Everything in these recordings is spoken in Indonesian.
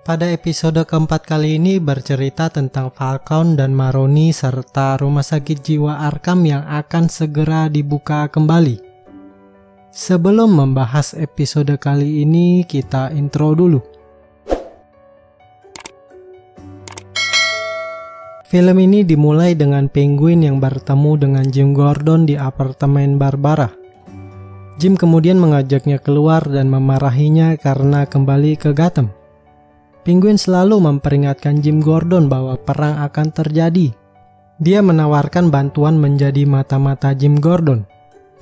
Pada episode keempat kali ini bercerita tentang Falcon dan Maroni serta rumah sakit jiwa Arkham yang akan segera dibuka kembali. Sebelum membahas episode kali ini, kita intro dulu. Film ini dimulai dengan Penguin yang bertemu dengan Jim Gordon di apartemen Barbara. Jim kemudian mengajaknya keluar dan memarahinya karena kembali ke Gotham. Penguin selalu memperingatkan Jim Gordon bahwa perang akan terjadi. Dia menawarkan bantuan menjadi mata-mata Jim Gordon.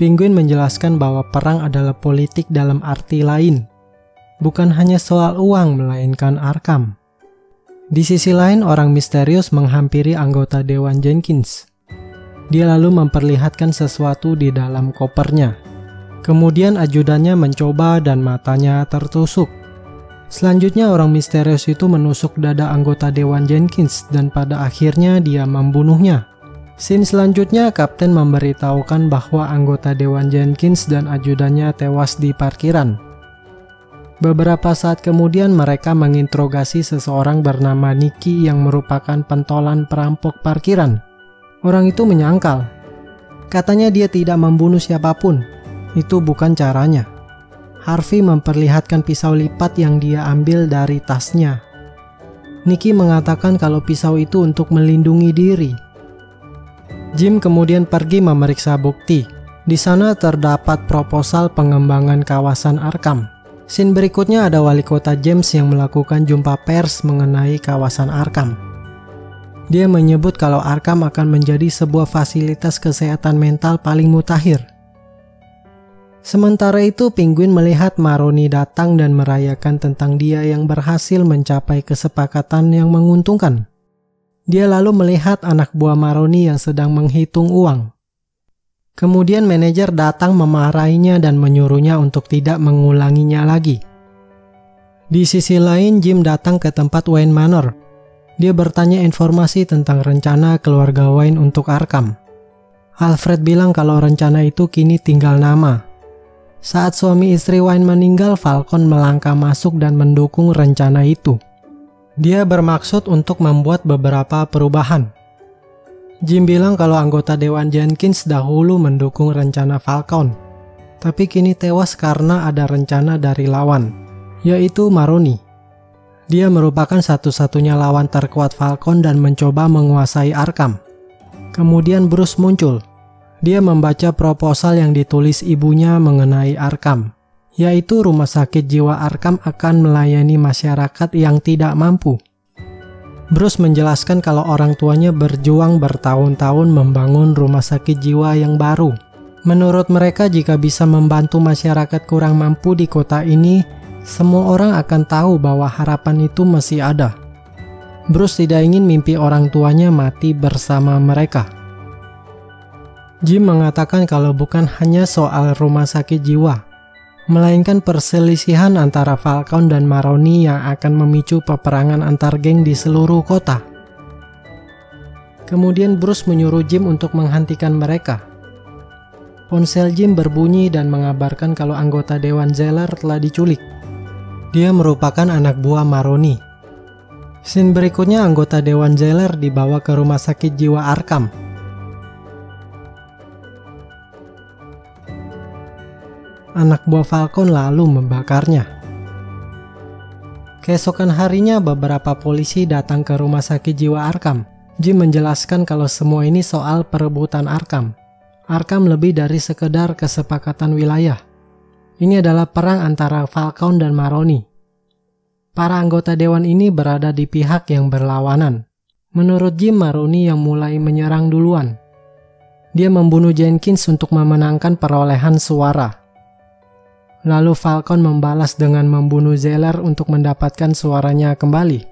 Penguin menjelaskan bahwa perang adalah politik dalam arti lain. Bukan hanya soal uang melainkan Arkham. Di sisi lain, orang misterius menghampiri anggota Dewan Jenkins. Dia lalu memperlihatkan sesuatu di dalam kopernya. Kemudian ajudannya mencoba dan matanya tertusuk. Selanjutnya orang misterius itu menusuk dada anggota Dewan Jenkins dan pada akhirnya dia membunuhnya. Scene selanjutnya Kapten memberitahukan bahwa anggota Dewan Jenkins dan ajudannya tewas di parkiran. Beberapa saat kemudian mereka menginterogasi seseorang bernama Nicky yang merupakan pentolan perampok parkiran. Orang itu menyangkal. Katanya dia tidak membunuh siapa pun. Itu bukan caranya. Harvey memperlihatkan pisau lipat yang dia ambil dari tasnya. Nicky mengatakan kalau pisau itu untuk melindungi diri. Jim kemudian pergi memeriksa bukti. Di sana terdapat proposal pengembangan kawasan Arkham. Scene berikutnya ada wali kota James yang melakukan jumpa pers mengenai kawasan Arkham. Dia menyebut kalau Arkham akan menjadi sebuah fasilitas kesehatan mental paling mutakhir Sementara itu, Penguin melihat Maroni datang dan merayakan tentang dia yang berhasil mencapai kesepakatan yang menguntungkan. Dia lalu melihat anak buah Maroni yang sedang menghitung uang. Kemudian manajer datang memarahinya dan menyuruhnya untuk tidak mengulanginya lagi. Di sisi lain, Jim datang ke tempat Wayne Manor. Dia bertanya informasi tentang rencana keluarga Wayne untuk Arkham. Alfred bilang kalau rencana itu kini tinggal nama, saat suami istri Wayne meninggal, Falcon melangkah masuk dan mendukung rencana itu. Dia bermaksud untuk membuat beberapa perubahan. Jim bilang kalau anggota Dewan Jenkins dahulu mendukung rencana Falcon, tapi kini tewas karena ada rencana dari lawan, yaitu Maroni. Dia merupakan satu-satunya lawan terkuat Falcon dan mencoba menguasai Arkham. Kemudian Bruce muncul, dia membaca proposal yang ditulis ibunya mengenai Arkham, yaitu rumah sakit jiwa Arkham akan melayani masyarakat yang tidak mampu. Bruce menjelaskan kalau orang tuanya berjuang bertahun-tahun membangun rumah sakit jiwa yang baru. Menurut mereka, jika bisa membantu masyarakat kurang mampu di kota ini, semua orang akan tahu bahwa harapan itu masih ada. Bruce tidak ingin mimpi orang tuanya mati bersama mereka. Jim mengatakan kalau bukan hanya soal rumah sakit jiwa, melainkan perselisihan antara Falcon dan Maroni yang akan memicu peperangan antar geng di seluruh kota. Kemudian Bruce menyuruh Jim untuk menghentikan mereka. Ponsel Jim berbunyi dan mengabarkan kalau anggota Dewan Zeller telah diculik. Dia merupakan anak buah Maroni. Scene berikutnya anggota Dewan Zeller dibawa ke rumah sakit jiwa Arkham anak buah Falcon lalu membakarnya. Keesokan harinya beberapa polisi datang ke rumah sakit jiwa Arkham. Jim menjelaskan kalau semua ini soal perebutan Arkham. Arkham lebih dari sekedar kesepakatan wilayah. Ini adalah perang antara Falcon dan Maroni. Para anggota dewan ini berada di pihak yang berlawanan. Menurut Jim, Maroni yang mulai menyerang duluan. Dia membunuh Jenkins untuk memenangkan perolehan suara. Lalu Falcon membalas dengan membunuh Zeller untuk mendapatkan suaranya kembali.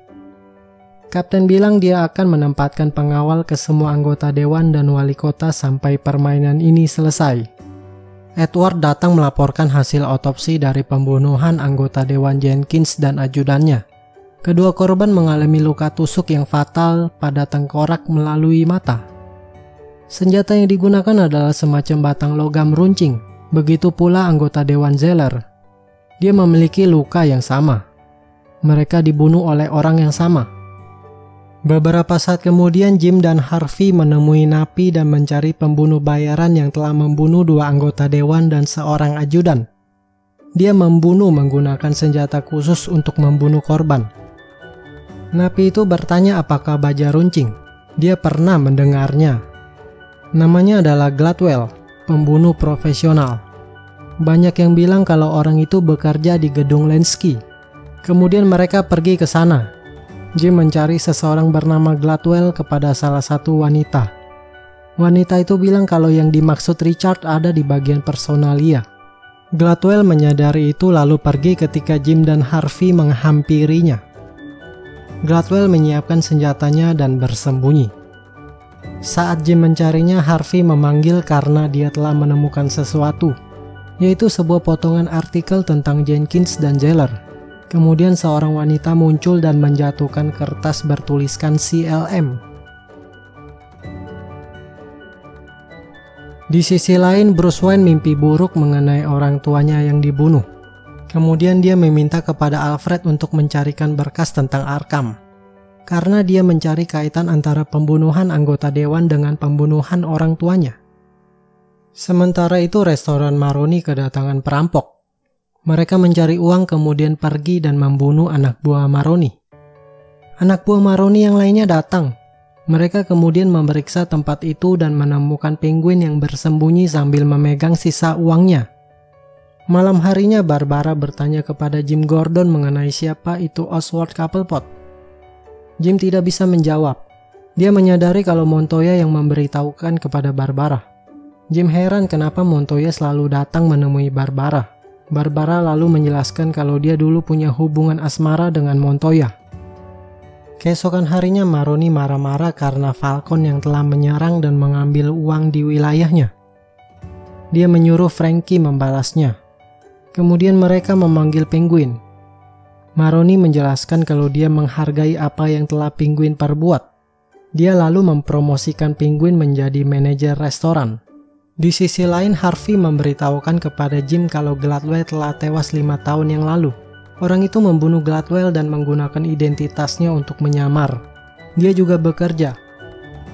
Kapten bilang dia akan menempatkan pengawal ke semua anggota dewan dan wali kota sampai permainan ini selesai. Edward datang melaporkan hasil otopsi dari pembunuhan anggota dewan Jenkins dan ajudannya. Kedua korban mengalami luka tusuk yang fatal pada tengkorak melalui mata. Senjata yang digunakan adalah semacam batang logam runcing Begitu pula anggota Dewan Zeller. Dia memiliki luka yang sama. Mereka dibunuh oleh orang yang sama. Beberapa saat kemudian Jim dan Harvey menemui napi dan mencari pembunuh bayaran yang telah membunuh dua anggota dewan dan seorang ajudan. Dia membunuh menggunakan senjata khusus untuk membunuh korban. Napi itu bertanya apakah baja runcing. Dia pernah mendengarnya. Namanya adalah Gladwell, pembunuh profesional. Banyak yang bilang kalau orang itu bekerja di gedung Lenski. Kemudian mereka pergi ke sana. Jim mencari seseorang bernama Gladwell kepada salah satu wanita. Wanita itu bilang kalau yang dimaksud Richard ada di bagian personalia. Gladwell menyadari itu lalu pergi ketika Jim dan Harvey menghampirinya. Gladwell menyiapkan senjatanya dan bersembunyi. Saat Jim mencarinya, Harvey memanggil karena dia telah menemukan sesuatu, yaitu sebuah potongan artikel tentang Jenkins dan Jailer. Kemudian seorang wanita muncul dan menjatuhkan kertas bertuliskan CLM Di sisi lain, Bruce Wayne mimpi buruk mengenai orang tuanya yang dibunuh. Kemudian dia meminta kepada Alfred untuk mencarikan berkas tentang Arkham. Karena dia mencari kaitan antara pembunuhan anggota dewan dengan pembunuhan orang tuanya. Sementara itu restoran Maroni kedatangan perampok. Mereka mencari uang kemudian pergi dan membunuh anak buah Maroni. Anak buah Maroni yang lainnya datang mereka kemudian memeriksa tempat itu dan menemukan penguin yang bersembunyi sambil memegang sisa uangnya. Malam harinya Barbara bertanya kepada Jim Gordon mengenai siapa itu Oswald Cobblepot. Jim tidak bisa menjawab. Dia menyadari kalau Montoya yang memberitahukan kepada Barbara. Jim heran kenapa Montoya selalu datang menemui Barbara. Barbara lalu menjelaskan kalau dia dulu punya hubungan asmara dengan Montoya. Keesokan harinya Maroni marah-marah karena Falcon yang telah menyerang dan mengambil uang di wilayahnya. Dia menyuruh Frankie membalasnya. Kemudian mereka memanggil Penguin. Maroni menjelaskan kalau dia menghargai apa yang telah Penguin perbuat. Dia lalu mempromosikan Penguin menjadi manajer restoran. Di sisi lain, Harvey memberitahukan kepada Jim kalau Gladwell telah tewas lima tahun yang lalu. Orang itu membunuh Gladwell dan menggunakan identitasnya untuk menyamar. Dia juga bekerja.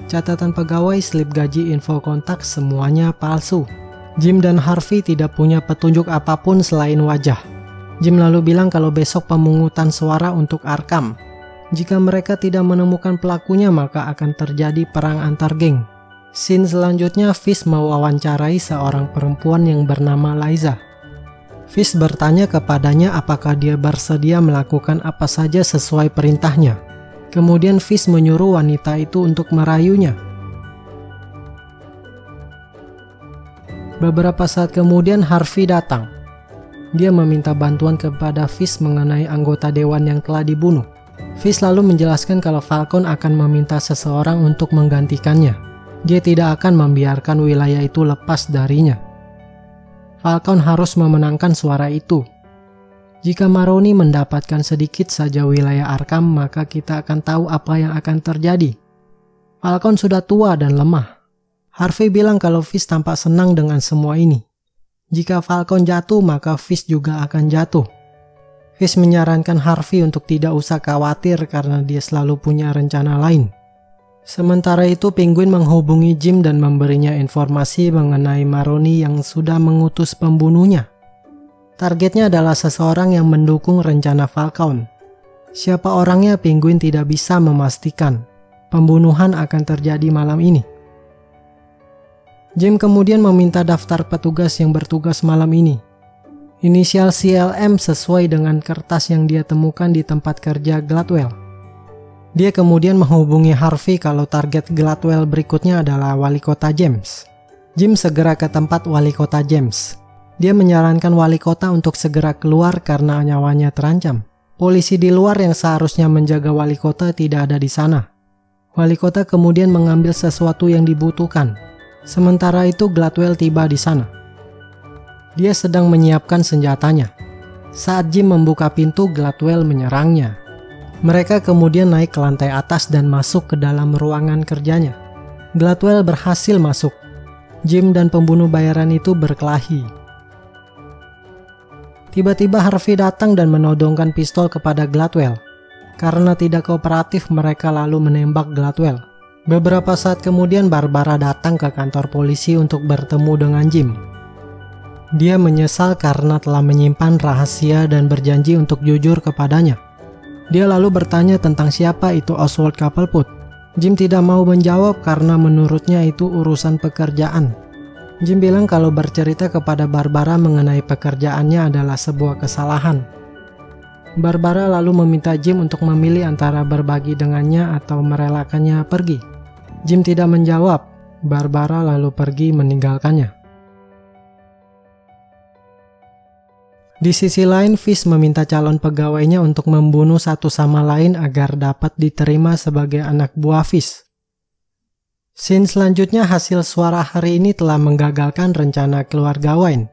Catatan pegawai, slip gaji, info kontak, semuanya palsu. Jim dan Harvey tidak punya petunjuk apa pun selain wajah. Jim lalu bilang kalau besok pemungutan suara untuk Arkham. Jika mereka tidak menemukan pelakunya, maka akan terjadi perang antar geng. Scene selanjutnya, Fish mewawancarai seorang perempuan yang bernama Liza. Fish bertanya kepadanya apakah dia bersedia melakukan apa saja sesuai perintahnya. Kemudian Fish menyuruh wanita itu untuk merayunya. Beberapa saat kemudian Harvey datang. Dia meminta bantuan kepada Fish mengenai anggota dewan yang telah dibunuh. Fish lalu menjelaskan kalau Falcon akan meminta seseorang untuk menggantikannya. Dia tidak akan membiarkan wilayah itu lepas darinya. Falcon harus memenangkan suara itu. Jika Maroni mendapatkan sedikit saja wilayah Arkham, maka kita akan tahu apa yang akan terjadi. Falcon sudah tua dan lemah. Harvey bilang kalau Fish tampak senang dengan semua ini. Jika Falcon jatuh, maka Fish juga akan jatuh. Fish menyarankan Harvey untuk tidak usah khawatir karena dia selalu punya rencana lain. Sementara itu, Penguin menghubungi Jim dan memberinya informasi mengenai Maroni yang sudah mengutus pembunuhnya. Targetnya adalah seseorang yang mendukung rencana Falcon. Siapa orangnya Penguin tidak bisa memastikan. Pembunuhan akan terjadi malam ini. Jim kemudian meminta daftar petugas yang bertugas malam ini. Inisial CLM sesuai dengan kertas yang dia temukan di tempat kerja Gladwell. Dia kemudian menghubungi Harvey kalau target Gladwell berikutnya adalah wali kota James. Jim segera ke tempat wali kota James. Dia menyarankan wali kota untuk segera keluar karena nyawanya terancam. Polisi di luar yang seharusnya menjaga wali kota tidak ada di sana. Wali kota kemudian mengambil sesuatu yang dibutuhkan. Sementara itu Gladwell tiba di sana. Dia sedang menyiapkan senjatanya. Saat Jim membuka pintu, Gladwell menyerangnya. Mereka kemudian naik ke lantai atas dan masuk ke dalam ruangan kerjanya. Gladwell berhasil masuk. Jim dan pembunuh bayaran itu berkelahi. Tiba-tiba Harvey datang dan menodongkan pistol kepada Gladwell. Karena tidak kooperatif, mereka lalu menembak Gladwell. Beberapa saat kemudian Barbara datang ke kantor polisi untuk bertemu dengan Jim. Dia menyesal karena telah menyimpan rahasia dan berjanji untuk jujur kepadanya. Dia lalu bertanya tentang siapa itu Oswald Cobblepot. Jim tidak mau menjawab karena menurutnya itu urusan pekerjaan. Jim bilang kalau bercerita kepada Barbara mengenai pekerjaannya adalah sebuah kesalahan. Barbara lalu meminta Jim untuk memilih antara berbagi dengannya atau merelakannya pergi. Jim tidak menjawab. Barbara lalu pergi meninggalkannya. Di sisi lain, Fish meminta calon pegawainya untuk membunuh satu sama lain agar dapat diterima sebagai anak buah Fish. Scene selanjutnya hasil suara hari ini telah menggagalkan rencana keluarga Wayne.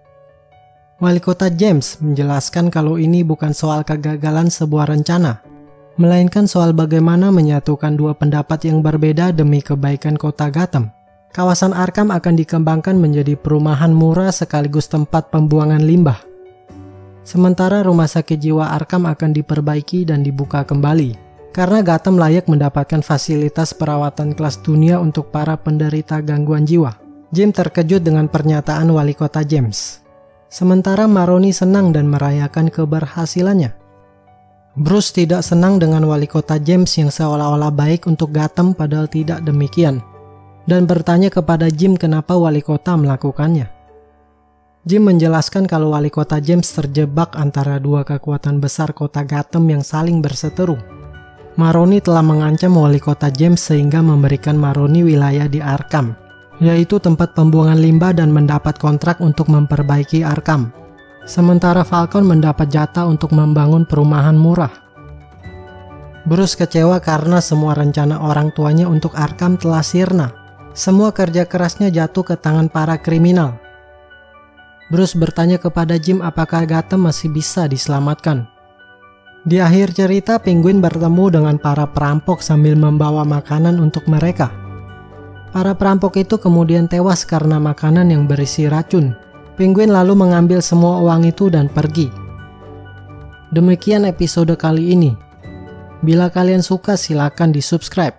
Wali kota James menjelaskan kalau ini bukan soal kegagalan sebuah rencana, melainkan soal bagaimana menyatukan dua pendapat yang berbeda demi kebaikan kota Gotham. Kawasan Arkham akan dikembangkan menjadi perumahan murah sekaligus tempat pembuangan limbah. Sementara rumah sakit jiwa Arkham akan diperbaiki dan dibuka kembali karena Gotham layak mendapatkan fasilitas perawatan kelas dunia untuk para penderita gangguan jiwa. Jim terkejut dengan pernyataan wali kota James. Sementara Maroni senang dan merayakan keberhasilannya. Bruce tidak senang dengan wali kota James yang seolah-olah baik untuk Gotham padahal tidak demikian. Dan bertanya kepada Jim kenapa wali kota melakukannya. Jim menjelaskan kalau wali kota James terjebak antara dua kekuatan besar kota Gotham yang saling berseteru Maroni telah mengancam wali kota James sehingga memberikan Maroni wilayah di Arkham, yaitu tempat pembuangan limbah dan mendapat kontrak untuk memperbaiki Arkham. Sementara Falcon mendapat jatah untuk membangun perumahan murah. Bruce kecewa karena semua rencana orang tuanya untuk Arkham telah sirna. Semua kerja kerasnya jatuh ke tangan para kriminal. Bruce bertanya kepada Jim apakah Gotham masih bisa diselamatkan. Di akhir cerita, Penguin bertemu dengan para perampok sambil membawa makanan untuk mereka. Para perampok itu kemudian tewas karena makanan yang berisi racun. Penguin lalu mengambil semua uang itu dan pergi. Demikian episode kali ini. Bila kalian suka, silakan di subscribe.